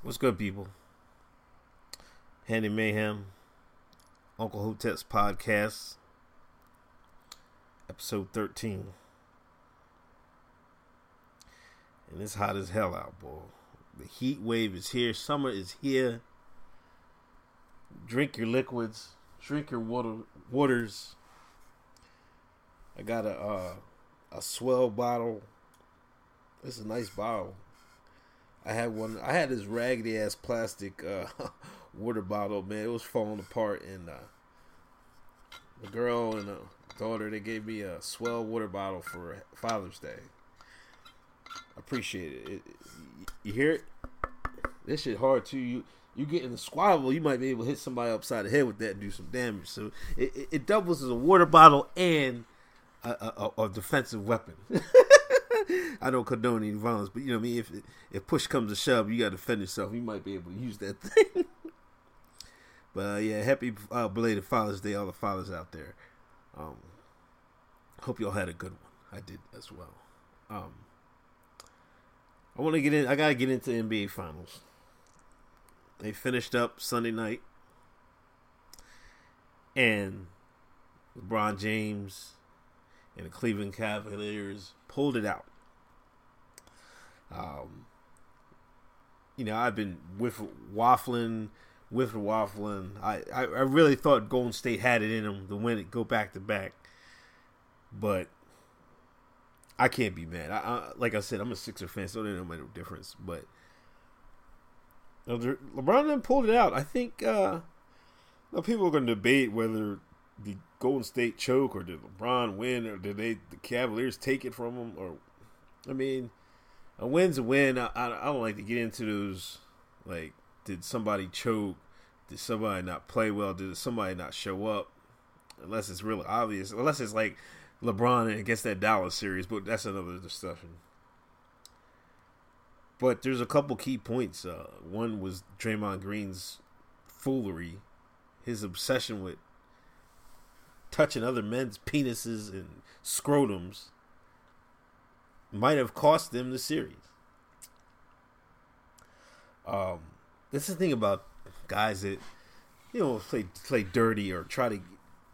What's good, people? Handy Mayhem, Uncle Hotep's podcast, episode 13. And it's hot as hell out, boy. The heat wave is here. Summer is here. Drink your liquids. Drink your water waters. I got a uh, a swell bottle. It's a nice bottle. I had one. I had this raggedy ass plastic uh, water bottle. Man, it was falling apart. And uh, the girl and the daughter they gave me a swell water bottle for Father's Day. Appreciate it. it, it you hear it? This shit hard too. You you get in the squabble, you might be able to hit somebody upside the head with that and do some damage. So it, it, doubles as a water bottle and a, a, a defensive weapon. I don't condone any violence, but you know what I mean. If if push comes to shove, you got to defend yourself. You might be able to use that thing. but uh, yeah, happy uh, belated Father's Day, all the fathers out there. Um, hope y'all had a good one. I did as well. Um, I want to get in. I gotta get into NBA Finals. They finished up Sunday night, and LeBron James and the Cleveland Cavaliers pulled it out. Um, you know, I've been with waffling, with waffling. I, I, I really thought Golden State had it in them to win it, go back to back, but I can't be mad. I, I, like I said, I'm a Sixer fan, so it don't make no difference. But LeBron then pulled it out. I think uh, people are going to debate whether the Golden State choke or did LeBron win or did they the Cavaliers take it from him or I mean a win's a win. I, I, I don't like to get into those like did somebody choke? Did somebody not play well? Did somebody not show up? Unless it's really obvious. Unless it's like LeBron against that Dallas series, but that's another discussion. But there's a couple key points. Uh, one was Draymond Green's foolery, his obsession with touching other men's penises and scrotums might have cost them the series. Um, that's the thing about guys that you know play play dirty or try to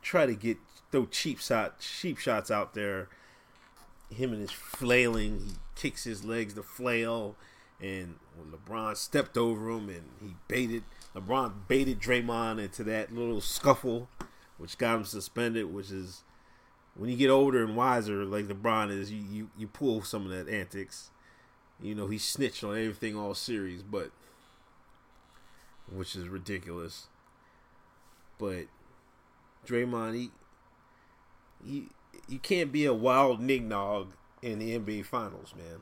try to get throw cheap shot cheap shots out there. Him and his flailing, he kicks his legs to flail, and LeBron stepped over him and he baited LeBron baited Draymond into that little scuffle which got him suspended, which is when you get older and wiser, like LeBron is, you, you, you pull some of that antics. You know, he snitched on everything all series, but which is ridiculous. But Draymond, he, he you can't be a wild nignog in the NBA Finals, man.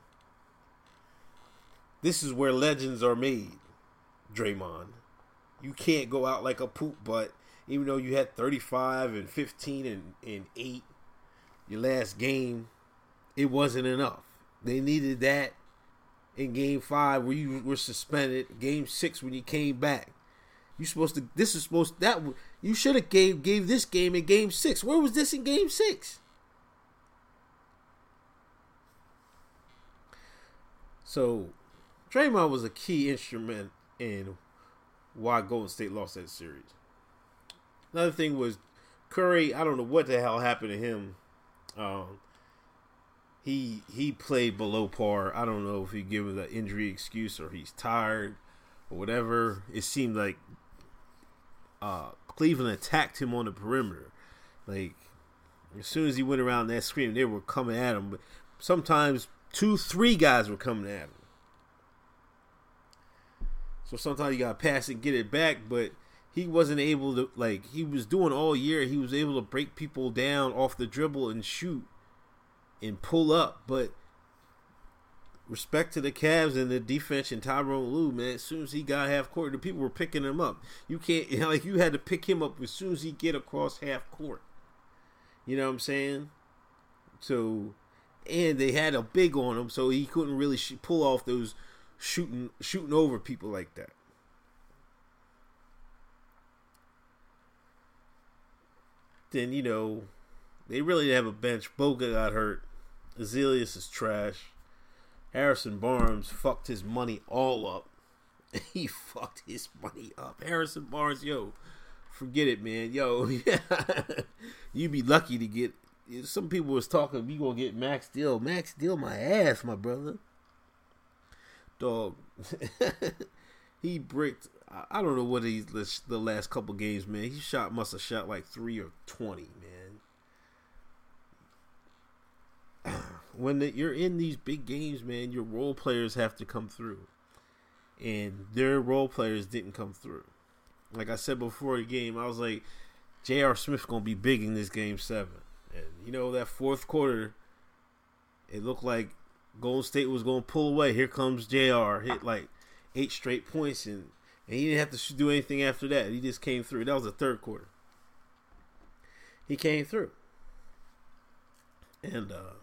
This is where legends are made, Draymond. You can't go out like a poop butt even though you had 35 and 15 and, and 8 your last game, it wasn't enough. They needed that in game five where you were suspended, game six when you came back. You supposed to this is supposed that you should have gave gave this game in game six. Where was this in game six? So Draymond was a key instrument in why Golden State lost that series. Another thing was Curry. I don't know what the hell happened to him. Um, he he played below par. I don't know if he gave him the injury excuse or he's tired or whatever. It seemed like uh, Cleveland attacked him on the perimeter. Like as soon as he went around that screen, they were coming at him. But sometimes two, three guys were coming at him. So sometimes you got to pass and get it back, but he wasn't able to like he was doing all year. He was able to break people down off the dribble and shoot and pull up. But respect to the Cavs and the defense and Tyronn Lue, man. As soon as he got half court, the people were picking him up. You can't you know, like you had to pick him up as soon as he get across half court. You know what I'm saying? So, and they had a big on him, so he couldn't really sh- pull off those shooting shooting over people like that. Then you know they really didn't have a bench. Bogut got hurt. Ezeli is trash. Harrison Barnes fucked his money all up. he fucked his money up. Harrison Barnes, yo, forget it, man. Yo, you be lucky to get. Some people was talking, you gonna get Max Deal. Max Deal, my ass, my brother. Dog, he bricked. I don't know what he's the last couple games, man. He shot must have shot like three or twenty, man. when the, you're in these big games, man, your role players have to come through and their role players didn't come through. Like I said before the game, I was like, J.R. Smith gonna be big in this game seven, and you know that fourth quarter, it looked like Golden State was gonna pull away. Here comes J.R. hit like eight straight points, and and he didn't have to do anything after that. He just came through. That was the third quarter. He came through, and uh,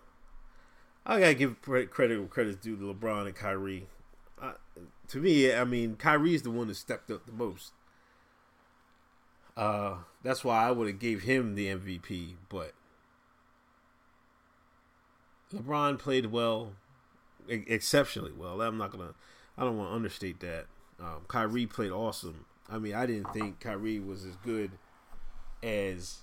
I gotta give credit credit due to LeBron and Kyrie to me, I mean, Kyrie's the one that stepped up the most. Uh, that's why I would have gave him the MVP, but LeBron played well, exceptionally well. I'm not gonna, I don't want to understate that. Um, Kyrie played awesome. I mean, I didn't think Kyrie was as good as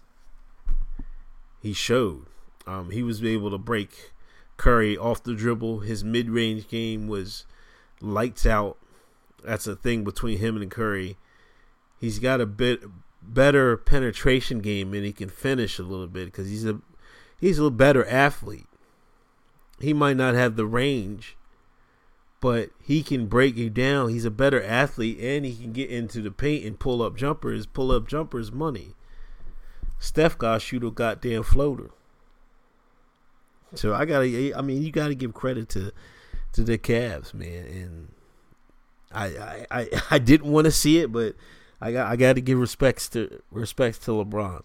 he showed. Um, he was able to break Curry off the dribble. His mid-range game was lights out. That's a thing between him and Curry. He's got a bit better penetration game and he can finish a little bit because he's a he's a little better athlete. He might not have the range, but he can break you down. He's a better athlete and he can get into the paint and pull up jumpers. Pull up jumpers money. Steph got shoot a goddamn floater. So I gotta I mean you gotta give credit to to the Cavs, man. And I I, I, I didn't want to see it, but I got I got to give respects to respects to LeBron.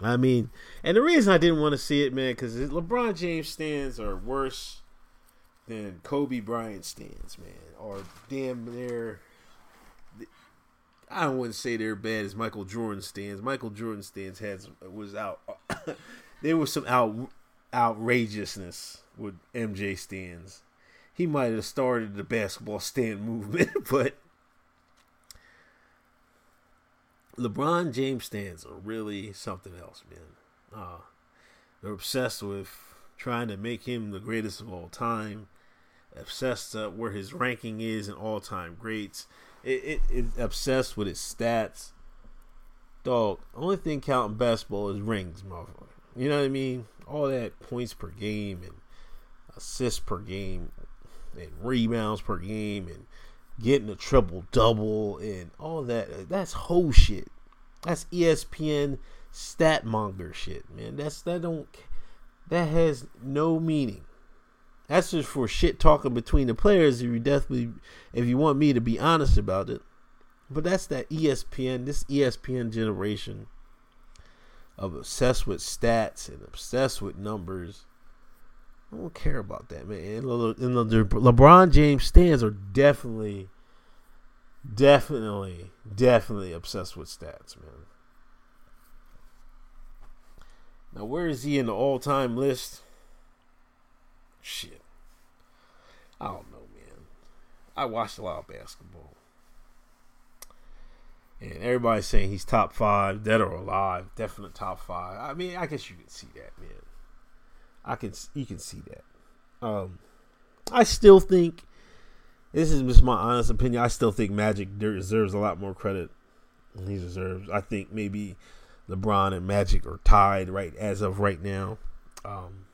I mean, and the reason I didn't want to see it, man, because LeBron James stans are worse than Kobe Bryant stans, man, or damn near. I wouldn't say they're bad as Michael Jordan stans. Michael Jordan stans had was out. there was some out outrageousness with MJ stans he might have started the basketball stan movement, but LeBron James stans are really something else, man. Uh, they're obsessed with trying to make him the greatest of all time, obsessed uh, where his ranking is in all time greats. It, it, it obsessed with his stats. Dog, only thing counting basketball is rings, motherfucker. You know what I mean? All that points per game and assists per game and rebounds per game and getting a triple double and all that. That's whole shit. That's ESPN stat monger shit, man. That's that don't that has no meaning. That's just for shit talking between the players. If you definitely, if you want me to be honest about it, but that's that ESPN, this ESPN generation of obsessed with stats and obsessed with numbers I don't care about that, man. And the LeBron James stans are definitely, definitely, definitely obsessed with stats, man. Now, where is he in the all-time list? Shit, I don't know, man. I watched a lot of basketball, and everybody's saying he's top five, dead or alive, definite top five. I mean, I guess you can see that, man. I can you can see that. Um, I still think this is just my honest opinion. I still think Magic deserves a lot more credit than he deserves. I think maybe LeBron and Magic are tied right as of right now. Um,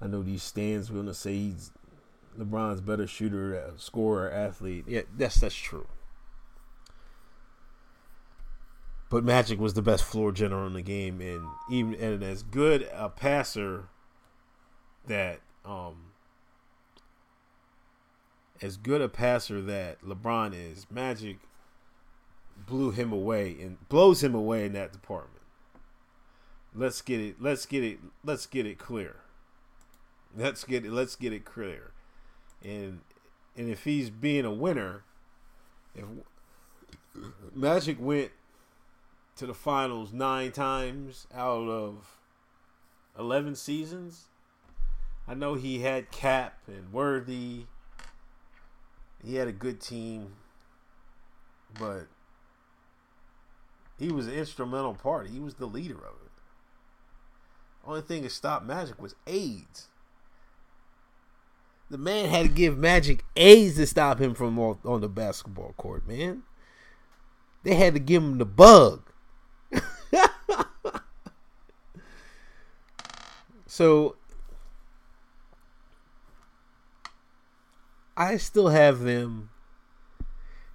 I know these stans going to say he's LeBron's better shooter, uh, scorer, athlete. Yeah, that's that's true. But Magic was the best floor general in the game, and even and as good a passer that um as good a passer that LeBron is, Magic blew him away and blows him away in that department. Let's get it. Let's get it. Let's get it clear. Let's get it. Let's get it clear. And and if he's being a winner, if Magic went to the finals nine times out of 11 seasons. I know he had Cap and Worthy. He had a good team, but he was an instrumental part. He was the leader of it. Only thing that stopped Magic was AIDS. The man had to give Magic AIDS to stop him from on the basketball court, man. They had to give him the bug. so I still have them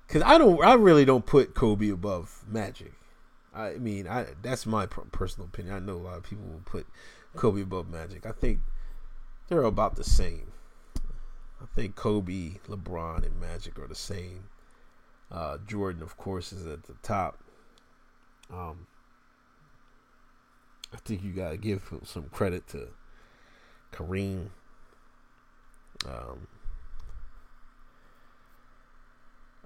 because I don't. I really don't put Kobe above Magic. I mean, I that's my personal opinion. I know a lot of people will put Kobe above Magic. I think they're about the same. I think Kobe, LeBron, and Magic are the same. Uh, Jordan, of course, is at the top. Um, I think you got to give some credit to Kareem. Um,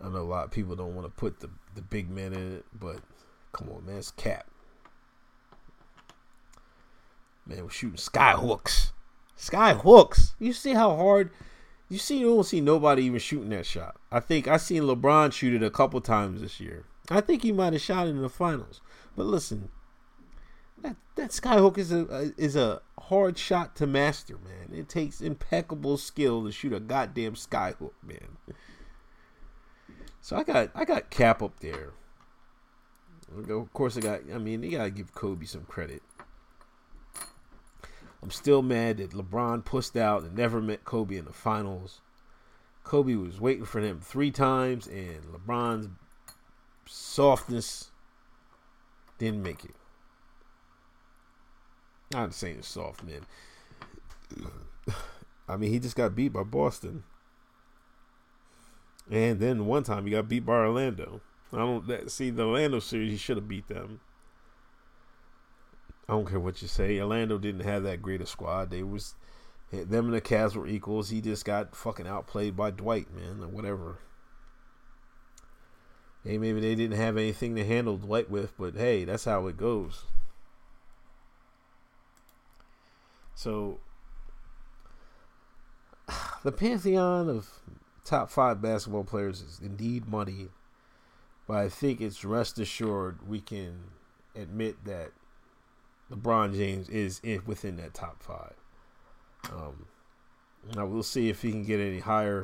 I know a lot of people don't want to put the, the big men in it, but come on, man, it's Cap. Man, we're shooting sky hooks. Sky hooks. You see how hard you see you don't see nobody even shooting that shot. I think I seen LeBron shoot it a couple times this year. I think he might have shot it in the finals. But listen, that that skyhook is a is a hard shot to master, man. It takes impeccable skill to shoot a goddamn skyhook, man. So I got I got Cap up there. Of course, I got. I mean, you gotta give Kobe some credit. I'm still mad that LeBron pushed out and never met Kobe in the finals. Kobe was waiting for him three times, and LeBron's softness didn't make it. Not saying it's soft, man. I mean, he just got beat by Boston. And then one time he got beat by Orlando. I don't that, see the Orlando series. He should have beat them. I don't care what you say. Orlando didn't have that great a squad. They was eh, them and the Cavs were equals. He just got fucking outplayed by Dwight, man, or whatever. Hey, maybe they didn't have anything to handle Dwight with, but hey, that's how it goes. So the pantheon of top five basketball players is indeed muddy, but I think it's rest assured we can admit that LeBron James is in, within that top five. Um, now we'll see if he can get any higher.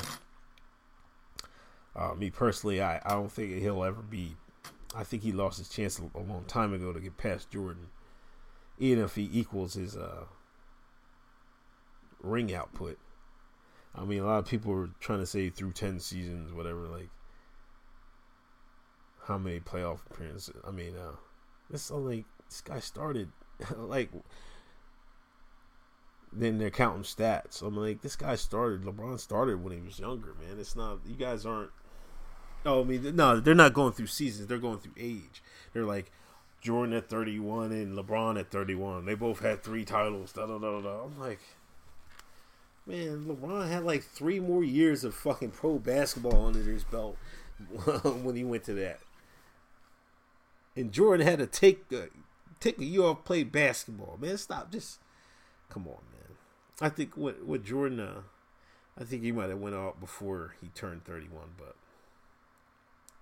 Uh, me personally, I, I don't think he'll ever be. I think he lost his chance a, a, long time ago to get past Jordan, even if he equals his uh, ring output. I mean, a lot of people are trying to say through ten seasons, whatever. Like, how many playoff appearances? I mean, uh, this only this guy started like then they're counting stats. I'm like, this guy started. LeBron started when he was younger, man. It's not. You guys aren't. Oh, I mean, no, they're not going through seasons. They're going through age. They're like Jordan at 31 and LeBron at 31. They both had three titles. Da da da da. I'm like, man, LeBron had like three more years of fucking pro basketball under his belt when he went to that. And Jordan had to take the take a year off, play basketball, man. Stop, just come on, man. I think what what Jordan, uh, I think he might have went out before he turned thirty one, but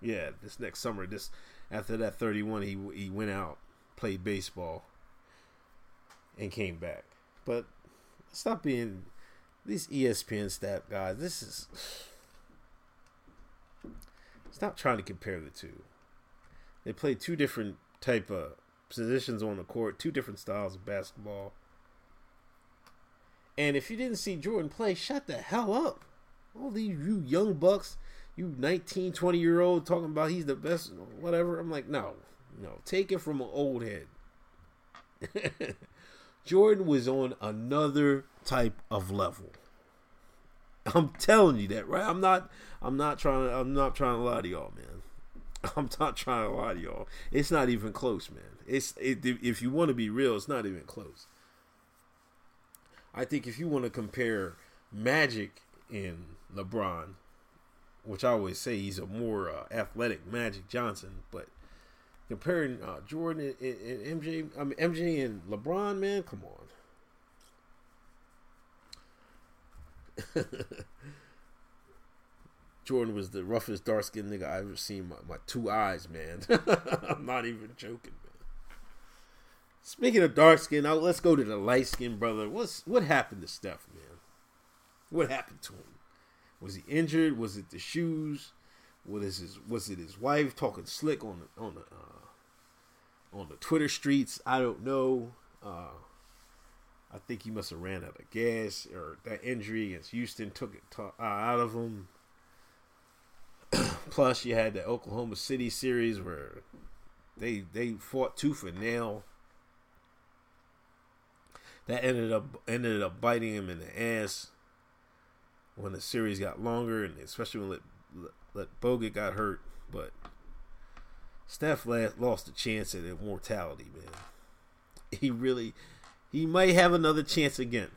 yeah, this next summer, this after that thirty one, he he went out, played baseball, and came back. But stop being these ESPN stat guys. This is stop trying to compare the two. They play two different type of positions on the court, two different styles of basketball. And if you didn't see Jordan play, shut the hell up. All these you young bucks, you 19, 20 year old talking about he's the best, whatever. I'm like, no, no. Take it from an old head. Jordan was on another type of level. I'm telling you that, right? I'm not I'm not trying to I'm not trying to lie to y'all, man. I'm not trying to lie to y'all. It's not even close, man. It's it, if you want to be real, it's not even close. I think if you want to compare Magic and LeBron, which I always say he's a more uh, athletic Magic Johnson, but comparing uh, Jordan and, and, MJ, I mean MJ and LeBron, man, come on. Jordan was the roughest dark skinned nigga I ever seen. My, my two eyes, man. I'm not even joking, man. Speaking of dark skin, now let's go to the light skinned brother. What's what happened to Steph, man? What happened to him? Was he injured? Was it the shoes? What is his? Was it his wife talking slick on the on the uh, on the Twitter streets? I don't know. Uh, I think he must have ran out of gas, or that injury against Houston took it to, uh, out of him. Plus, you had the Oklahoma City series where they they fought tooth and nail. That ended up ended up biting him in the ass when the series got longer, and especially when let, let, Bogut got hurt. But Steph last, lost a chance at immortality, man. He really, he might have another chance again,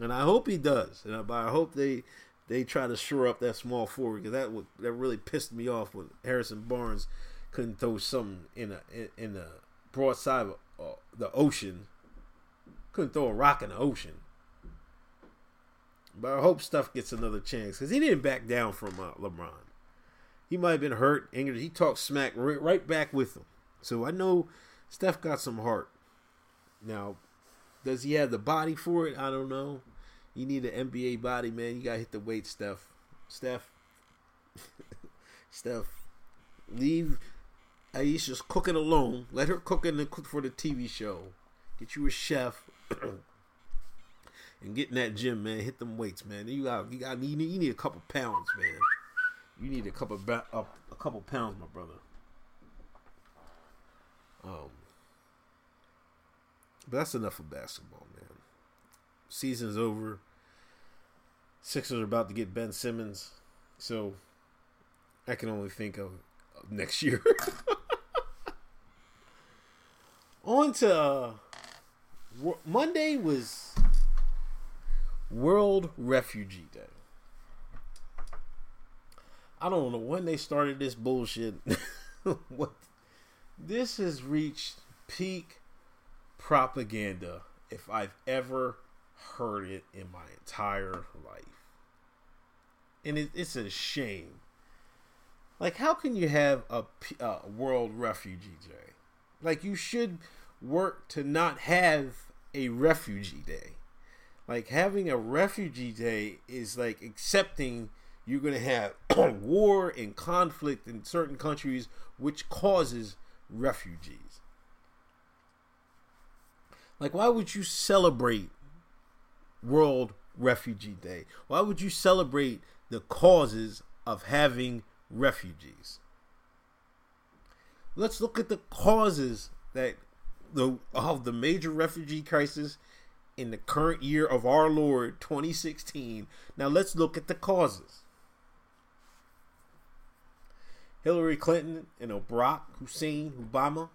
and I hope he does. And I, I hope they they try to shore up that small forward because that would, that really pissed me off when Harrison Barnes couldn't throw something in a in, in the broadside of uh, the ocean. Couldn't throw a rock in the ocean. But I hope Steph gets another chance because he didn't back down from uh, LeBron. He might have been hurt, injured. He talked smack right, right back with him. So I know Steph got some heart. Now, does he have the body for it? I don't know. You need an NBA body, man. You gotta hit the weight, Steph. Steph. Steph. Leave Ayesha's cooking alone. Let her cook the cook for the TV show. Get you a chef. and get in that gym, man. Hit them weights, man. You got you got you need, you need a couple pounds, man. You need a couple ba- uh, a couple pounds, my brother. Um, but that's enough of basketball, man. Season's over. Sixers are about to get Ben Simmons, so I can only think of, next year. On to uh, Monday was World Refugee Day. I don't know when they started this bullshit. what this has reached peak propaganda if I've ever heard it in my entire life. And it, it's a shame. Like, how can you have a, a World Refugee Day? Like, you should work to not have a Refugee Day. Like having a refugee day is like accepting you're going to have war and conflict in certain countries, which causes refugees. Like, why would you celebrate World Refugee Day? Why would you celebrate the causes of having refugees? Let's look at the causes that the of the major refugee crisis in the current year of our Lord 2016. Now let's look at the causes. Hillary Clinton and Barack Hussein Obama,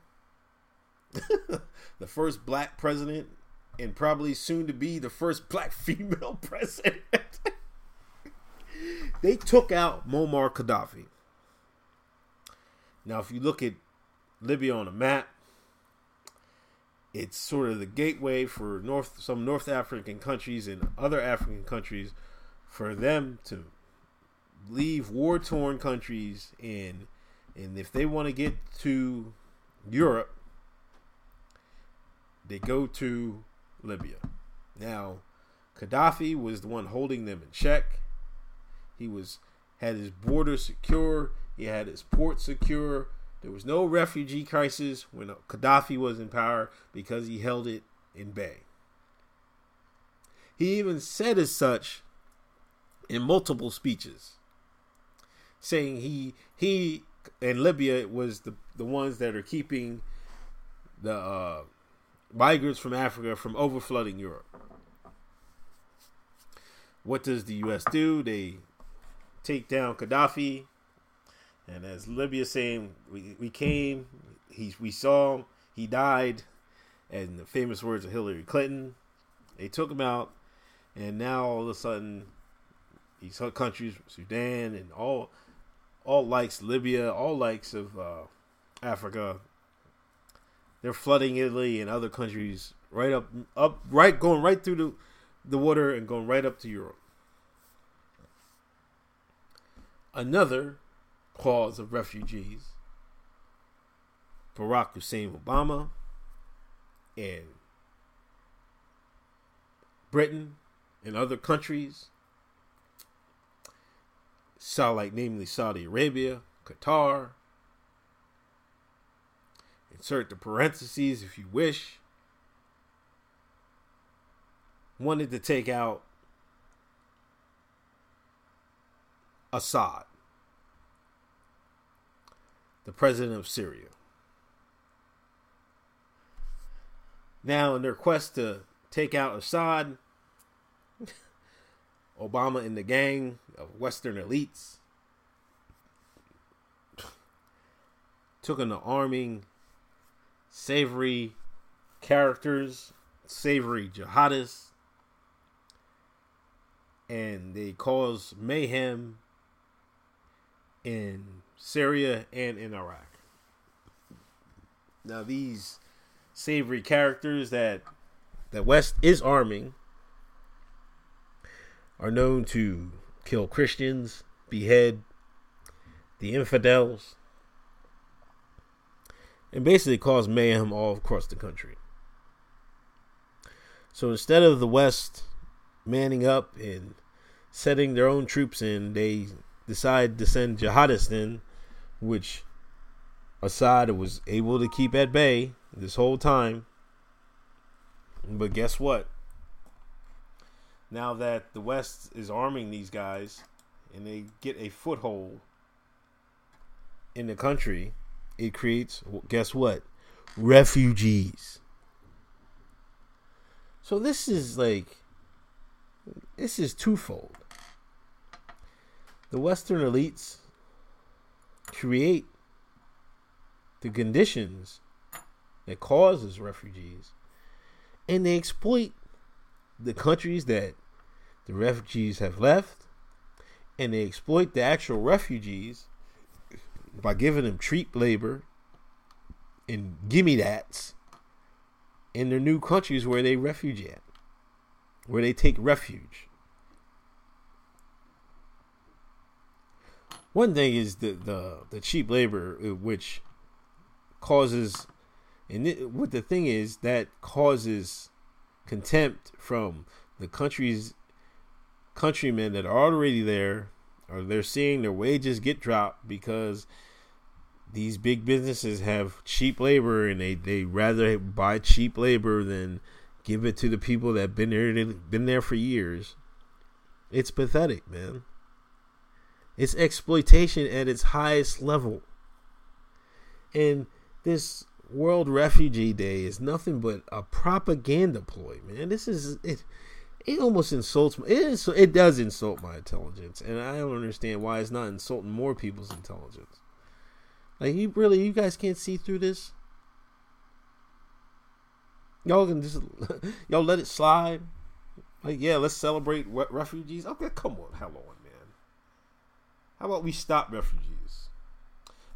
the first black president, and probably soon to be the first black female president. they took out Muammar Gaddafi. Now, if you look at Libya on a map, it's sort of the gateway for North some North African countries and other African countries for them to leave war torn countries and and if they want to get to Europe they go to Libya. Now Gaddafi was the one holding them in check. He was had his border secure, he had his port secure, there was no refugee crisis when Gaddafi was in power because he held it in bay. He even said as such in multiple speeches, saying he he and Libya was the the ones that are keeping the uh, migrants from Africa from overflooding Europe. What does the U.S. do? They take down Gaddafi and as Libya saying, we, we came, he, we saw, him, he died, and the famous words of Hillary Clinton, they took him out, and now all of a sudden, these countries, Sudan and all, all likes Libya, all likes of uh, Africa, they're flooding Italy and other countries right up, up, right, going right through the, the water and going right up to Europe. another cause of refugees, Barack Hussein Obama and Britain and other countries, saw like namely Saudi Arabia, Qatar. Insert the parentheses if you wish. Wanted to take out Assad, the president of Syria. Now, in their quest to take out Assad, Obama and the gang of Western elites took into arming savory characters, savory jihadists, and they cause mayhem in Syria and in Iraq. Now, these savory characters that the West is arming are known to kill Christians, behead the infidels, and basically cause mayhem all across the country. So instead of the West manning up and setting their own troops in, they decide to send jihadists in, which Assad was able to keep at bay this whole time. But guess what? Now that the West is arming these guys and they get a foothold in the country, it creates, guess what? Refugees. So this is like, this is twofold. The Western elites create the conditions that causes refugees and they exploit the countries that the refugees have left and they exploit the actual refugees by giving them cheap labor and gimme that's in their new countries where they refuge at, where they take refuge. One thing is the the, the cheap labor, uh, which causes, and it, what the thing is that causes contempt from the country's countrymen that are already there or they're seeing their wages get dropped because these big businesses have cheap labor and they they rather buy cheap labor than give it to the people that been there been there for years. It's pathetic, man. It's exploitation at its highest level. And this World Refugee Day is nothing but a propaganda ploy, man. This is it it almost insults it is, it does insult my intelligence and i don't understand why it's not insulting more people's intelligence. Like you really you guys can't see through this? Y'all can just y'all let it slide? Like yeah let's celebrate refugees? Okay come on how on man. How about we stop refugees?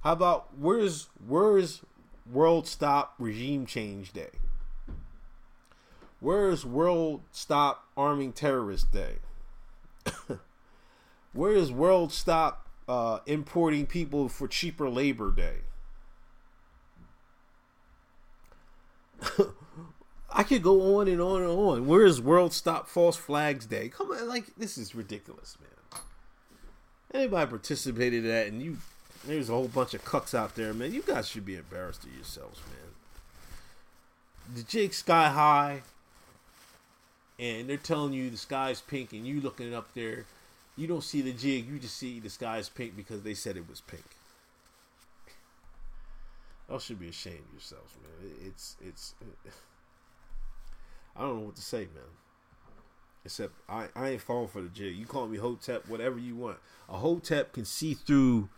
How about where's where's world stop regime change day Where's World Stop Arming Terrorists Day? Where is World Stop uh, Importing People for Cheaper Labor Day? I could go on and on and on. Where is World Stop False Flags Day? Come on, like this is ridiculous, man. Anybody participated in that, and you, there's a whole bunch of cucks out there, man. You guys should be embarrassed of yourselves, man. The jig sky high and they're telling you the sky's pink and you looking up there you don't see the jig you just see the sky's pink because they said it was pink. Y'all should be ashamed of yourselves man. It's it's i don't know what to say man. Except i i ain't falling for the jig. You call me hotep whatever you want. A hotep can see through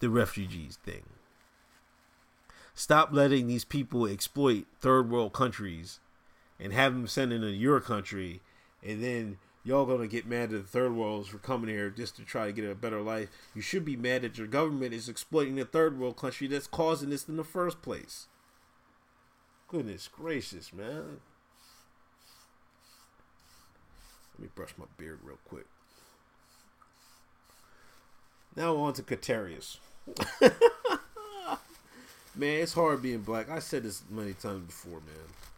the refugees thing. Stop letting these people exploit third world countries and have them sent into your country, and then y'all gonna get mad at the third worlds for coming here just to try to get a better life. You should be mad that your government is exploiting the third world country that's causing this in the first place. Goodness gracious, man. Let me brush my beard real quick. Now on to Quaterrius. man, it's hard being black. I said this many times before, man.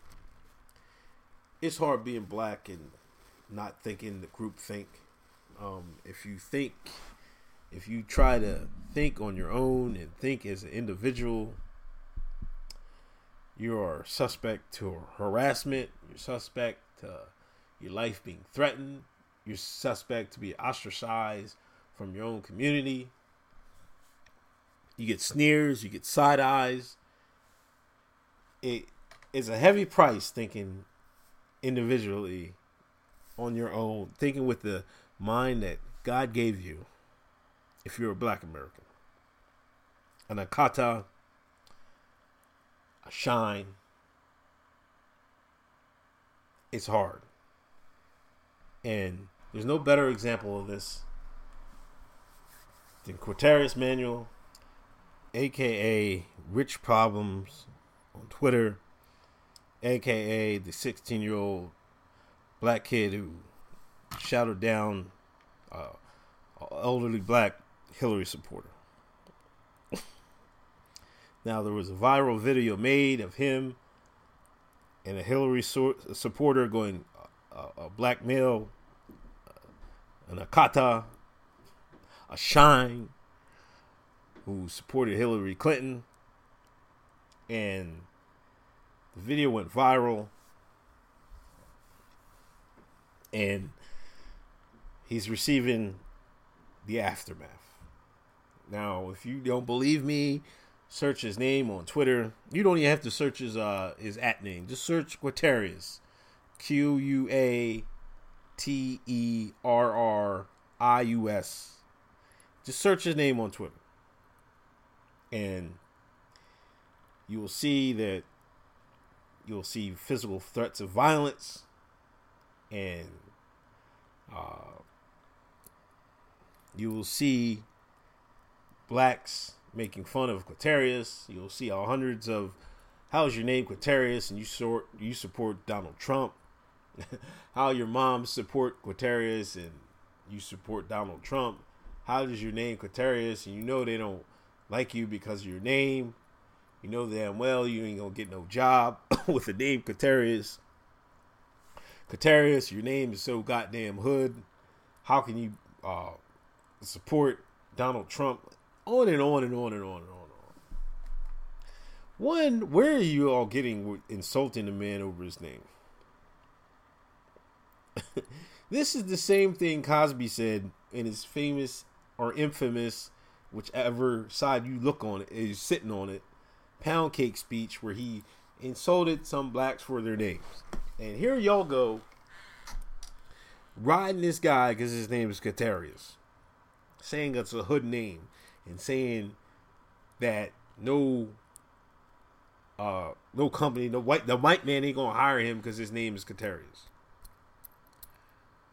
It's hard being black and not thinking the group think. Um, if you think, if you try to think on your own and think as an individual, you are suspect to harassment. You're suspect to your life being threatened. You're suspect to be ostracized from your own community. You get sneers, you get side eyes. It is a heavy price thinking individually on your own, thinking with the mind that God gave you if you're a black American. An Akata, a shine. It's hard. And there's no better example of this than Quaterrius Manuel, aka Rich Problems on Twitter, aka the 16 year old black kid who shouted down uh, elderly black Hillary supporter. now, there was a viral video made of him and a Hillary supporter going, uh, a black male, uh, an Akata, a Shine, who supported Hillary Clinton. And the video went viral. And he's receiving the aftermath. Now, if you don't believe me, search his name on Twitter. You don't even have to search his uh his at name. Just search Quaterrius. Q U A T E R R I U S. Just search his name on Twitter. And you will see that you'll see physical threats of violence and uh, you will see blacks making fun of Quaterrius. You'll see hundreds of how's your name Quaterrius and you sort you support Donald Trump. How your mom support Quaterrius and you support Donald Trump. How does your name Quaterrius and you know they don't like you because of your name. You know damn well you ain't gonna get no job with the name Quaterrius. Quaterrius, your name is so goddamn hood. How can you uh, support Donald Trump? On and on and on and on and on and on. One, where are you all getting insulting the man over his name? this is the same thing Cosby said in his famous or infamous, whichever side you look on it, is sitting on it, pound cake speech where he insulted some blacks for their names. And here y'all go, riding this guy because his name is Quaterrius, saying it's a hood name, and saying that no, uh, no company, the white, the white man ain't gonna hire him because his name is Quaterrius.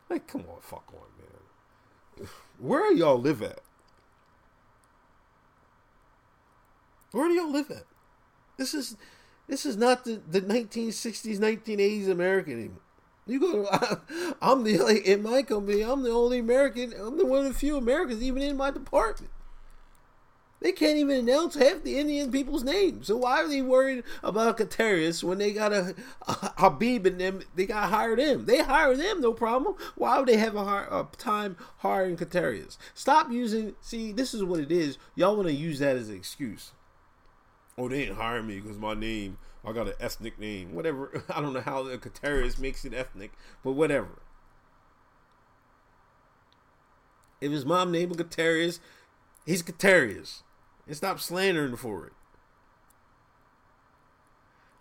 Like, come on, fuck on, man. Where y'all live at? Where do y'all live at? This is this is not the, the 1960s, 1980s American anymore. You go to, I, am the, like, in my company, I'm the only American, I'm the one of the few Americans even in my department. They can't even announce half the Indian people's names. So why are they worried about Quaterrius when they got a, a Habib and them? They got to hire them. They hire them, no problem. Why would they have a, hard, a time hiring Quaterrius? Stop using. See, this is what it is. Y'all want to use that as an excuse. Oh, they didn't hire me because my name. I got an ethnic name. Whatever. I don't know how the Quaterrius makes it ethnic, but whatever. If his mom named him Quaterrius, he's Quaterrius and stop slandering for it.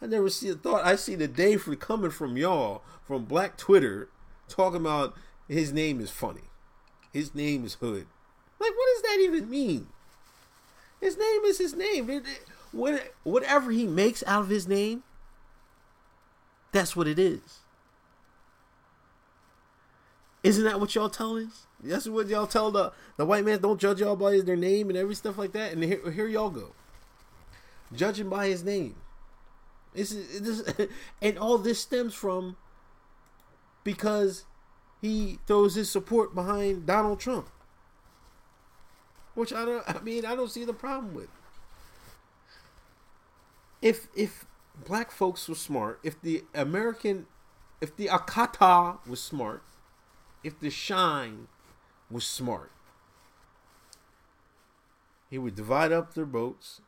I never see a thought. I see the day for coming from y'all from Black Twitter talking about his name is funny, his name is Hood. Like, what does that even mean? His name is his name. It, it, what, whatever he makes out of his name, that's what it is. Isn't that what y'all tell us? That's what y'all tell the the white man. Don't judge y'all by their name and every stuff like that. And here, here y'all go, judging by his name. This is this, and all this stems from because he throws his support behind Donald Trump. which I don't. I mean, I don't see the problem with. If if black folks were smart, if the American, if the Akata was smart, if the Shine was smart, he would divide up their boats.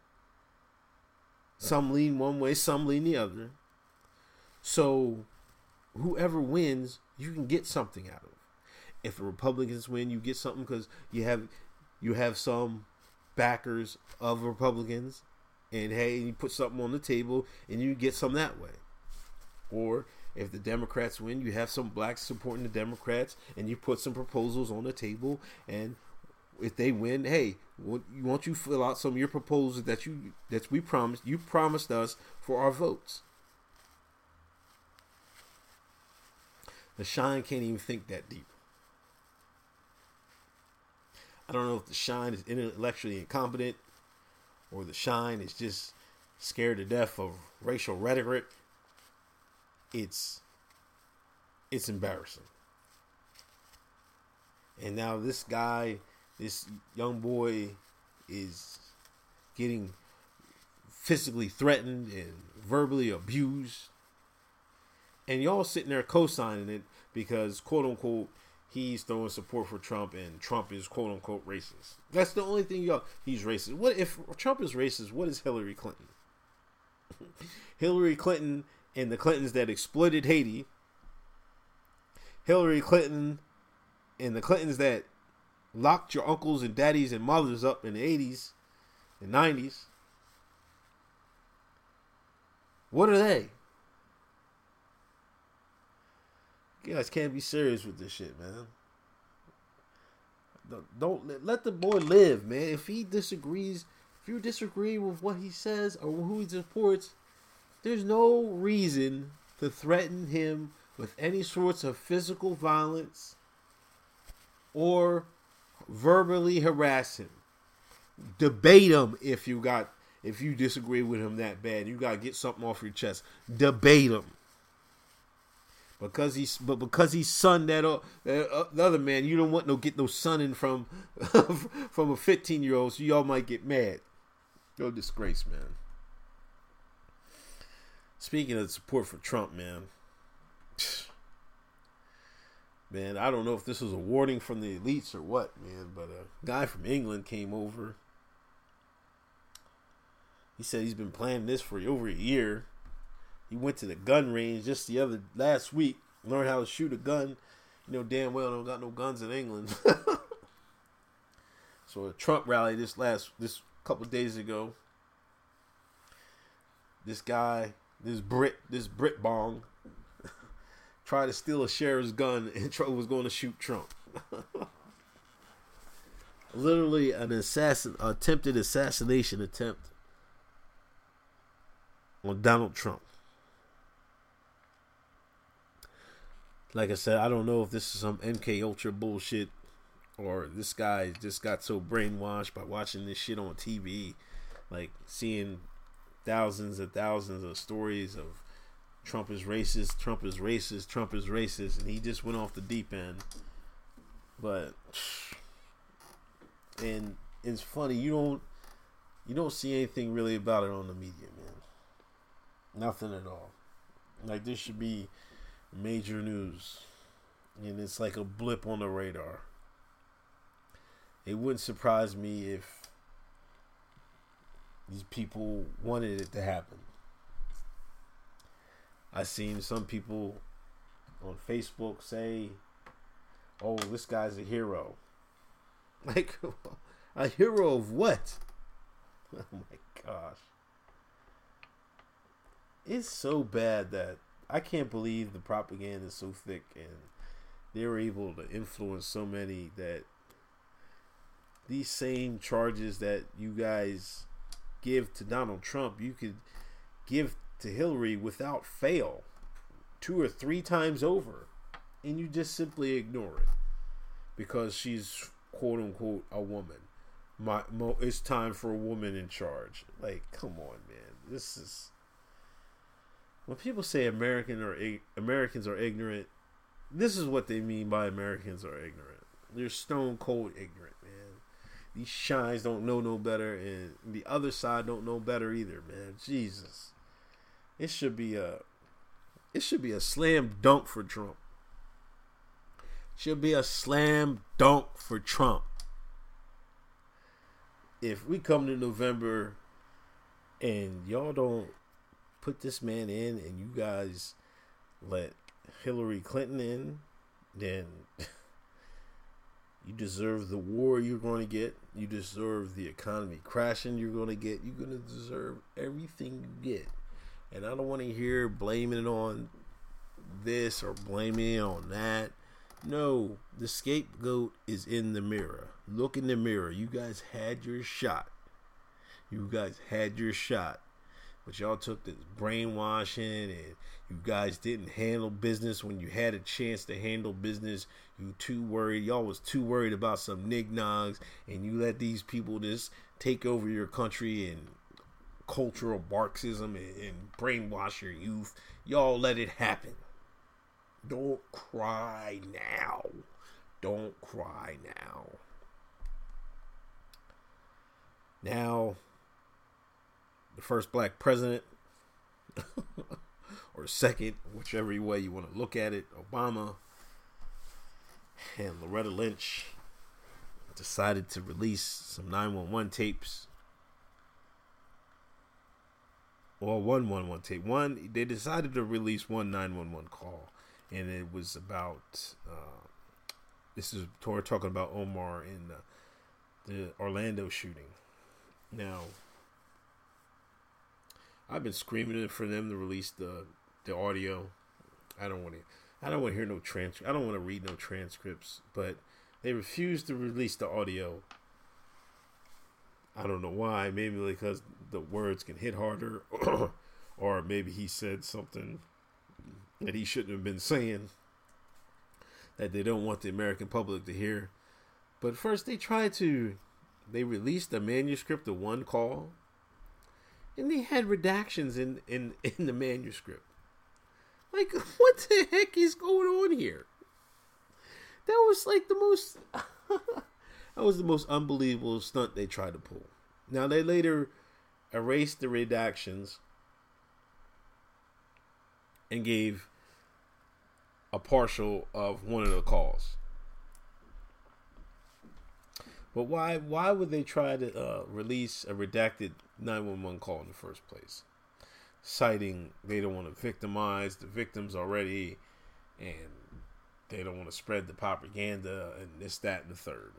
Some lean one way, some lean the other. So whoever wins, you can get something out of. If the Republicans win, you get something because you have you have some backers of Republicans, and hey, you put something on the table and you get some that way. Or if the Democrats win, you have some blacks supporting the Democrats, and you put some proposals on the table. And if they win, hey, won't you fill out some of your proposals that you that we promised you promised us for our votes? The Shine can't even think that deep. I don't know if the Shine is intellectually incompetent or the Shine is just scared to death of racial rhetoric. It's it's embarrassing. And now this guy, this young boy, is getting physically threatened and verbally abused and y'all sitting there co-signing it because quote unquote he's throwing support for Trump and Trump is quote unquote racist. That's the only thing y'all he's racist. What if Trump is racist? What is Hillary Clinton? Hillary Clinton and the Clintons that exploited Haiti. Hillary Clinton and the Clintons that locked your uncles and daddies and mothers up in the 80s and 90s. What are they? You guys can't be serious with this shit, man. Don't, let the boy live, man. If he disagrees, if you disagree with what he says or who he supports, there's no reason to threaten him with any sorts of physical violence or verbally harass him. Debate him if you got if you disagree with him that bad. You got to get something off your chest. Debate him because he's but because he's son that uh, uh, the other man you don't want no get no sonning from from a 15 year old so y'all might get mad. No disgrace man. Speaking of support for trump man. Man i don't know if this was a warning from the elites or what man but a guy from england came over. He said he's been planning this for over a year he went to the gun range just the other last week, learned how to shoot a gun. You know damn well don't got no guns in England. so a Trump rally this last this couple days ago. This guy, this Brit, this Brit bong, tried to steal a sheriff's gun and Trump was going to shoot Trump. Literally an assassin attempted assassination attempt on Donald Trump. Like I said, I don't know if this is some MK Ultra bullshit or this guy just got so brainwashed by watching this shit on TV, like seeing thousands and thousands of stories of Trump is racist, Trump is racist, Trump is racist, and he just went off the deep end. But and it's funny you don't you don't see anything really about it on the media, man. Nothing at all. Like this should be major news, and it's like a blip on the radar. It wouldn't surprise me if these people wanted it to happen. I seen some people on Facebook say, "Oh, this guy's a hero." Like a hero of what? Oh my gosh. It's so bad that I can't believe the propaganda is so thick and they were able to influence so many that these same charges that you guys give to Donald Trump, you could give to Hillary without fail, two or three times over, and you just simply ignore it because she's quote unquote a woman. My, it's time for a woman in charge. Like, come on, man. This is when people say American or Americans are ignorant, this is what they mean by Americans are ignorant. They're stone cold ignorant, man. these shines don't know no better, and the other side don't know better either, man. Jesus, it should be a, it should be a slam dunk for Trump. Should be a slam dunk for Trump. If we come to November and y'all don't put this man in and you guys let Hillary Clinton in, then you deserve the war you're going to get. You deserve the economy crashing you're going to get. You're going to deserve everything you get. And I don't want to hear blaming it on this or blaming it on that. No, the scapegoat is in the mirror. Look in the mirror. You guys had your shot. You guys had your shot. But y'all took this brainwashing and you guys didn't handle business when you had a chance to handle business. You too worried. Y'all was too worried about some nignogs and you let these people just take over your country and cultural Marxism and, and brainwash your youth. Y'all let it happen. Don't cry now. Don't cry now. Now, the first black president, or second, whichever way you want to look at it, Obama and Loretta Lynch decided to release some 911 tapes. Well, one 111 tape. One, they decided to release one 911 call, and it was about. Uh, this is we're talking about Omar in the Orlando shooting. Now, I've been screaming for them to release the the audio. I don't want to. I don't want to hear no trans. I don't want to read no transcripts. But they refused to release the audio. I don't know why. Maybe because the words can hit harder, or maybe he said something that he shouldn't have been saying that they don't want the American public to hear. But first, they tried to. They released a manuscript of one call and they had redactions in in in the manuscript. Like, what the heck is going on here? That was like the most. that was the most unbelievable stunt they tried to pull. Now they later erased the redactions and gave a partial of one of the calls. But why why would they try to uh, release a redacted 911 call in the first place? Citing they don't want to victimize the victims already and they don't want to spread the propaganda and this, that, and the third.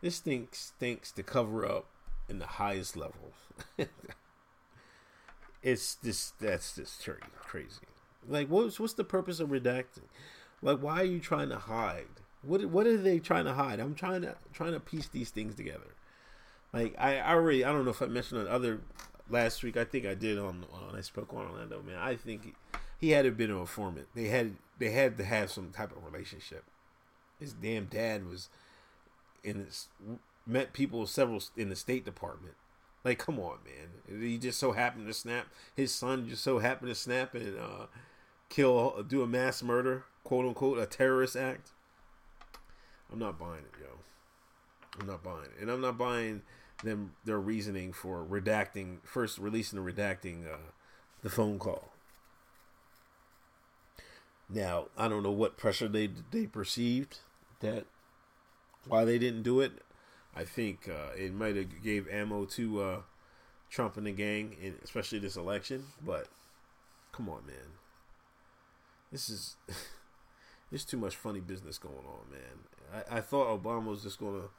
This thing stinks to cover up in the highest level. it's just that's just crazy. Like, what's what's the purpose of redacting? Like, why are you trying to hide? What what are they trying to hide? I'm trying to trying to piece these things together. Like I, I already I don't know if I mentioned on other last week. I think I did on on I spoke on Orlando. Man, I think he, he had to been an informant. They had they had to have some type of relationship. His damn dad was in this met people several in the State Department. Like, come on, man. He just so happened to snap. His son just so happened to snap and uh, kill, do a mass murder, quote unquote, a terrorist act. I'm not buying it, yo. I'm not buying it. And I'm not buying them their reasoning for redacting first releasing the redacting uh, the phone call. Now, I don't know what pressure they they perceived that why they didn't do it. I think uh, it might have gave ammo to uh, Trump and the gang, in, especially this election. But come on, man, this is there's too much funny business going on, man. I, I thought Obama was just to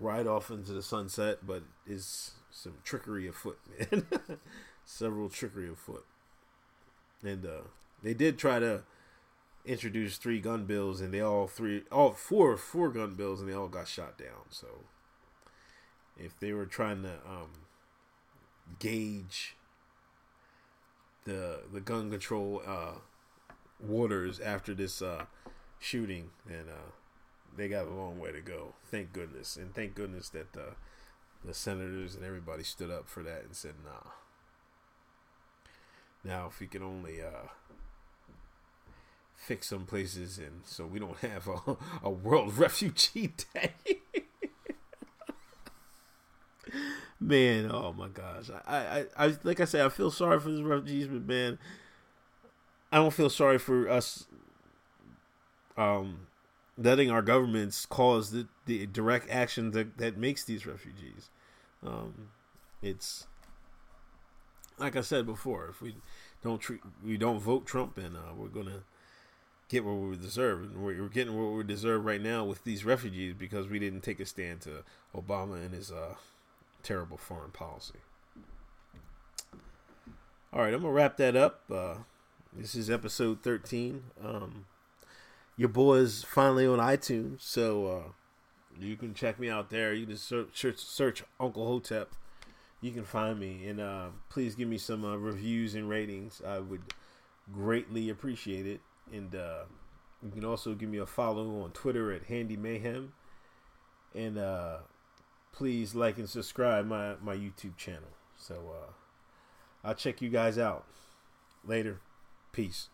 ride off into the sunset, but is some trickery afoot, man. Several trickery afoot. And uh, they did try to introduce three gun bills, and they all three, all four, four gun bills, and they all got shot down. So if they were trying to um, gauge the the gun control uh, waters after this uh, shooting, and uh, they got a long way to go. Thank goodness, and thank goodness that the the senators and everybody stood up for that and said, "Nah." Now, if we can only uh, fix some places, and so we don't have a, a World Refugee Day. man, oh my gosh, I, I, I, like I said, I feel sorry for the refugees, but man, I don't feel sorry for us, um, letting our governments cause the, the direct action that that makes these refugees. Um, it's like I said before, if we don't treat, we don't vote Trump, in, uh, we're gonna get what we deserve. And we're, getting what we deserve right now with these refugees because we didn't take a stand to Obama and his uh, terrible foreign policy. All right, I'm gonna wrap that up. Uh, this is episode 13. Um, your boy is finally on iTunes, so uh, you can check me out there. You can search, search Uncle Hotep. You can find me, and uh, please give me some uh, reviews and ratings. I would greatly appreciate it. And uh, you can also give me a follow on Twitter at Handy Mayhem. And uh, please like and subscribe my, my YouTube channel. So uh, I'll check you guys out. Later. Peace.